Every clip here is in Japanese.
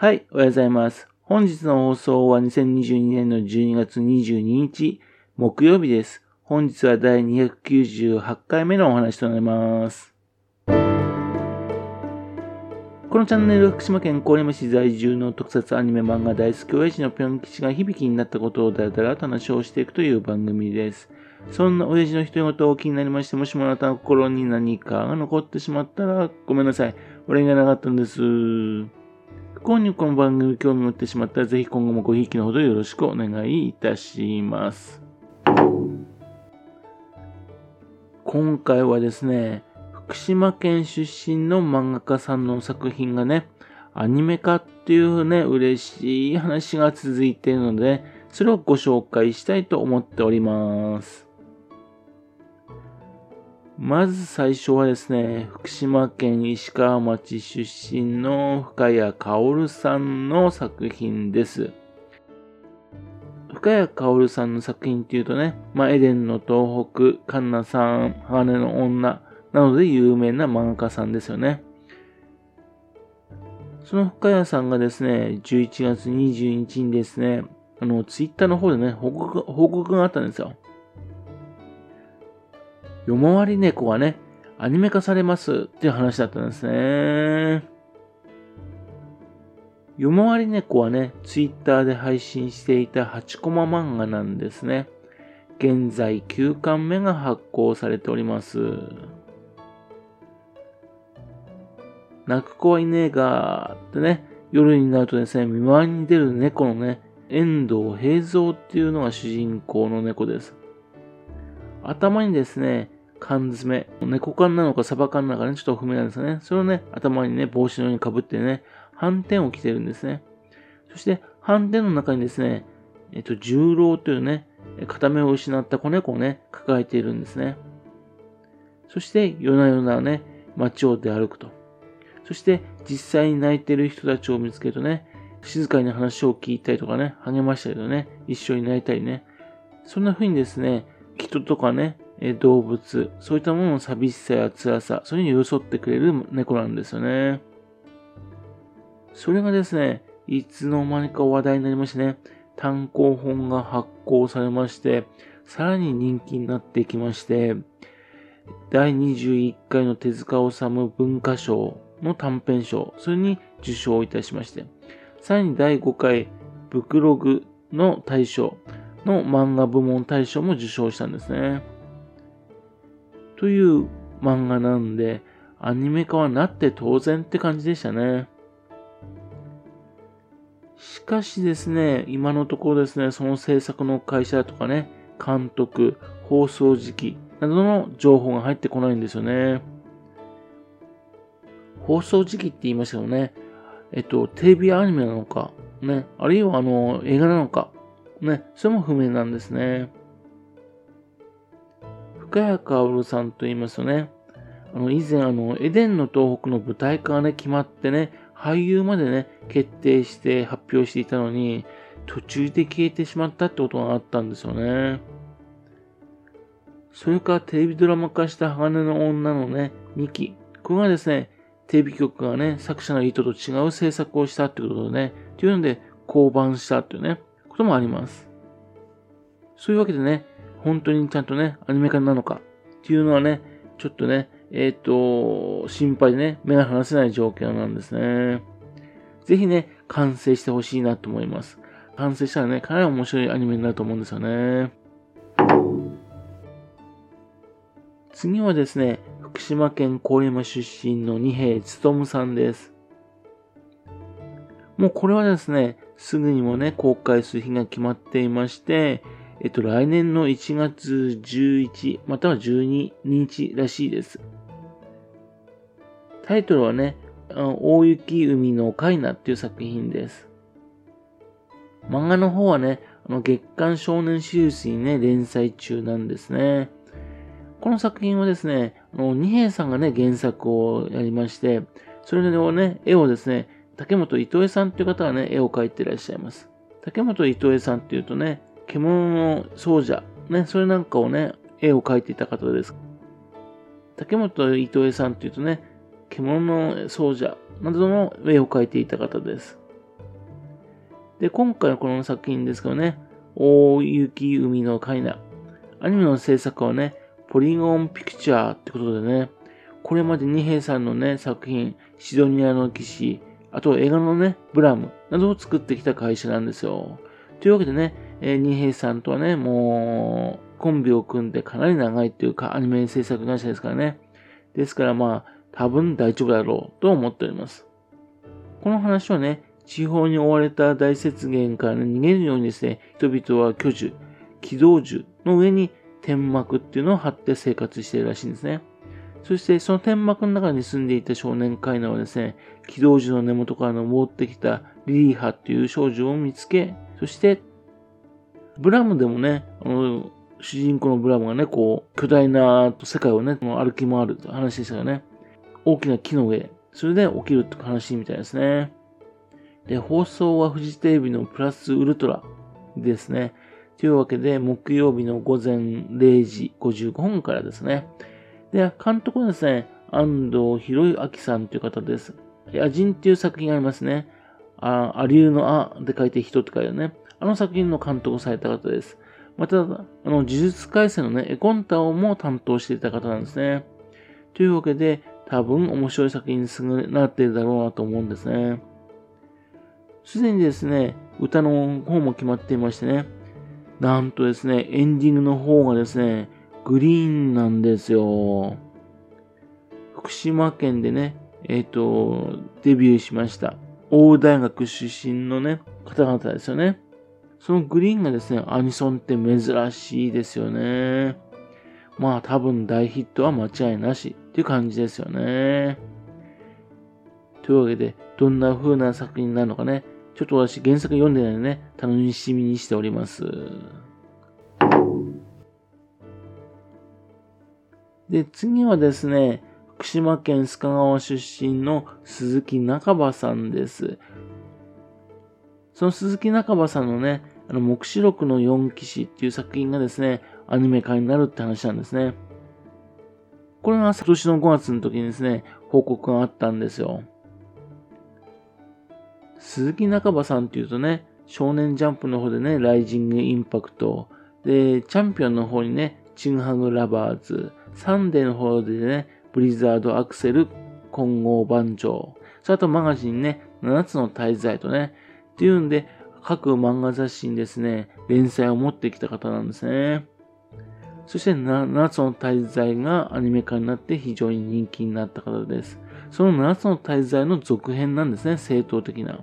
はい、おはようございます。本日の放送は2022年の12月22日、木曜日です。本日は第298回目のお話となります。このチャンネルは福島県郡山市在住の特撮アニメ漫画大好き親父のぴょん吉が響きになったことをだらだらと話をしていくという番組です。そんな親父の独り言を気になりまして、もしもあなたの心に何かが残ってしまったらごめんなさい。俺がなかったんです。今にこの番組興味持ってしまったら、ぜひ今後もごひいきのほどよろしくお願いいたします。今回はですね、福島県出身の漫画家さんの作品がね、アニメ化っていうね、嬉しい話が続いているので、それをご紹介したいと思っております。まず最初はですね、福島県石川町出身の深谷薫さんの作品です。深谷薫さんの作品っていうとね、まあ、エデンの東北、カンナさん、鋼の女などで有名な漫画家さんですよね。その深谷さんがですね、11月22日にですね、あの、ツイッターの方でね、報告報告があったんですよ。夜回り猫はね、アニメ化されますっていう話だったんですね。夜回り猫はね、ツイッターで配信していた8コマ漫画なんですね。現在9巻目が発行されております。泣く子はいねえがってね、夜になるとですね、見回りに出る猫のね、遠藤平蔵っていうのが主人公の猫です。頭にですね、缶詰、猫缶なのかサバ缶なのかね、ちょっと不明なんですね。それをね、頭にね、帽子のようにかぶってね、斑点を着てるんですね。そして、斑点の中にですね、えっと、重郎というね、片目を失った子猫をね、抱えているんですね。そして、夜な夜なね、街を出歩くと。そして、実際に泣いてる人たちを見つけるとね、静かに話を聞いたりとかね、励ましたりとね、一緒に泣いたりね。そんな風にですね、人とかね、え動物、そういったものの寂しさや辛さ、それに寄り添ってくれる猫なんですよね。それがですね、いつの間にか話題になりましてね、単行本が発行されまして、さらに人気になってきまして、第21回の手塚治虫文化賞の短編賞、それに受賞いたしまして、さらに第5回ブクログの大賞の漫画部門大賞も受賞したんですね。という漫画なんで、アニメ化はなって当然って感じでしたね。しかしですね、今のところですね、その制作の会社とかね、監督、放送時期などの情報が入ってこないんですよね。放送時期って言いましたよね。えっと、テレビアニメなのか、ね、あるいはあの、映画なのか、ね、それも不明なんですね。深谷薫さんと言いますとね、あの、以前あの、エデンの東北の舞台化がね、決まってね、俳優までね、決定して発表していたのに、途中で消えてしまったってことがあったんですよね。それからテレビドラマ化した鋼の女のね、2期。これがですね、テレビ局がね、作者の意図と違う制作をしたってことでね、というので、降板したっていうね、こともあります。そういうわけでね、本当にちゃんとね、アニメ化なのかっていうのはね、ちょっとね、えっ、ー、と、心配でね、目が離せない状況なんですね。ぜひね、完成してほしいなと思います。完成したらね、かなり面白いアニメになると思うんですよね。次はですね、福島県郡山出身の二平勉さんです。もうこれはですね、すぐにもね、公開する日が決まっていまして、えっと、来年の1月11、または12日らしいです。タイトルはね、大雪海のカイナっていう作品です。漫画の方はね、あの月刊少年シリーズにね、連載中なんですね。この作品はですね、あの二平さんがね、原作をやりまして、それをね、絵をですね、竹本糸江さんっていう方がね、絵を描いていらっしゃいます。竹本糸江さんっていうとね、獣の奏者、ね、それなんかをね、絵を描いていた方です。竹本伊藤さんっていうとね、獣の奏者などの絵を描いていた方です。で、今回のこの作品ですけどね、大雪海のカイナ。アニメの制作はね、ポリゴンピクチャーってことでね、これまで二平さんのね、作品、シドニアの騎士、あと映画のね、ブラムなどを作ってきた会社なんですよ。というわけでね、えー、二平さんとはね、もう、コンビを組んでかなり長いっていうか、アニメ制作会社ですからね。ですからまあ、多分大丈夫だろうと思っております。この話はね、地方に追われた大雪原から、逃げるようにですね、人々は巨樹、軌道樹の上に天幕っていうのを張って生活しているらしいんですね。そしてその天幕の中に住んでいた少年カイナはですね、軌道樹の根元から登ってきたリリーハっていう少女を見つけ、そしてブラムでもね、あの、主人公のブラムがね、こう、巨大な世界をね、歩き回るって話でしたよね。大きな木の上、それで起きるって話みたいですね。で、放送はフジテレビのプラスウルトラですね。というわけで、木曜日の午前0時55分からですね。で、監督はですね、安藤博明さんという方です。野人っていう作品がありますね。あ、アリューのあで書いて人って書いてね。あの作品の監督をされた方です。また、あの、呪術改正のね、絵コンタをも担当していた方なんですね。というわけで、多分面白い作品になっているだろうなと思うんですね。すでにですね、歌の方も決まっていましてね、なんとですね、エンディングの方がですね、グリーンなんですよ。福島県でね、えっ、ー、と、デビューしました。大大学出身のね、方々ですよね。そのグリーンがですね、アニソンって珍しいですよね。まあ多分大ヒットは間違いなしっていう感じですよね。というわけで、どんな風な作品になるのかね、ちょっと私原作読んでないのでね、楽しみにしております。で、次はですね、福島県須賀川出身の鈴木央さんです。その鈴木央さんのね、あの、黙示録の4騎士っていう作品がですね、アニメ化になるって話なんですね。これが今年の5月の時にですね、報告があったんですよ。鈴木央さんっていうとね、少年ジャンプの方でね、ライジングインパクト。で、チャンピオンの方にね、ちぐはぐラバーズ。サンデーの方でね、ブリザードアクセル混合番長。それとマガジンね、7つの滞在とね、っていうんで、各漫画雑誌にですね、連載を持ってきた方なんですね。そして7つの滞在がアニメ化になって非常に人気になった方です。その7つの滞在の続編なんですね、正当的な。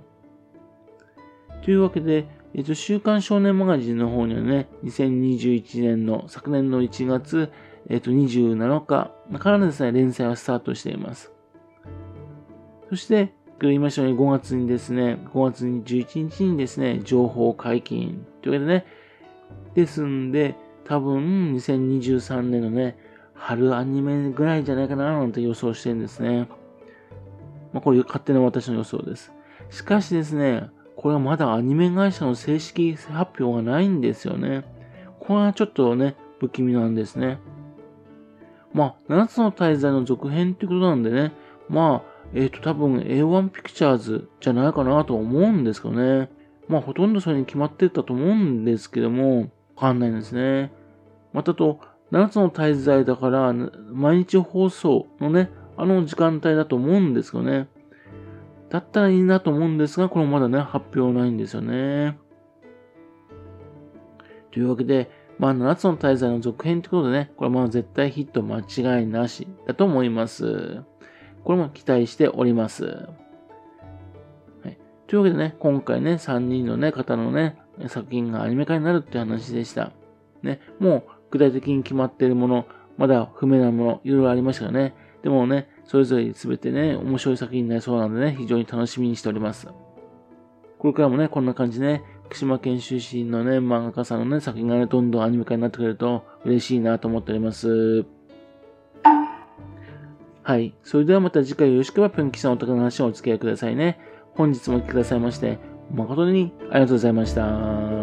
というわけで、えっと、週刊少年マガジンの方にはね、2021年の昨年の1月、えっと、27日からですね、連載はスタートしています。そして、言いましたように5月にですね、5月に11日にですね、情報解禁というわけでね、ですんで、多分2023年のね、春アニメぐらいじゃないかななんて予想してるんですね。まあ、こういう勝手な私の予想です。しかしですね、これはまだアニメ会社の正式発表がないんですよね。これはちょっとね、不気味なんですね。まあ、7つの滞在の続編ってことなんでね、まあ、えっ、ー、と、多分 A1 ピクチャーズじゃないかなと思うんですけどね。まあ、ほとんどそれに決まってたと思うんですけども、わかんないんですね。またと、7つの滞在だから、毎日放送のね、あの時間帯だと思うんですけどね。だったらいいなと思うんですが、これまだね、発表ないんですよね。というわけで、まあ、7つの滞在の続編ってことでね、これはまあ絶対ヒット間違いなしだと思います。これも期待しております。はい、というわけでね、今回ね、3人のね、方のね、作品がアニメ化になるって話でした。ね、もう具体的に決まっているもの、まだ不明なもの、いろいろありましたがね。でもね、それぞれ全てね、面白い作品になりそうなのでね、非常に楽しみにしております。これからもね、こんな感じでね、福島県出身のね、漫画家さんのね、作品がね、どんどんアニメ化になってくれると嬉しいなと思っております。はい。それではまた次回よろしければ、ぴょんきさんお宅の話をお付き合いくださいね。本日もお聴きくださいまして、誠にありがとうございました。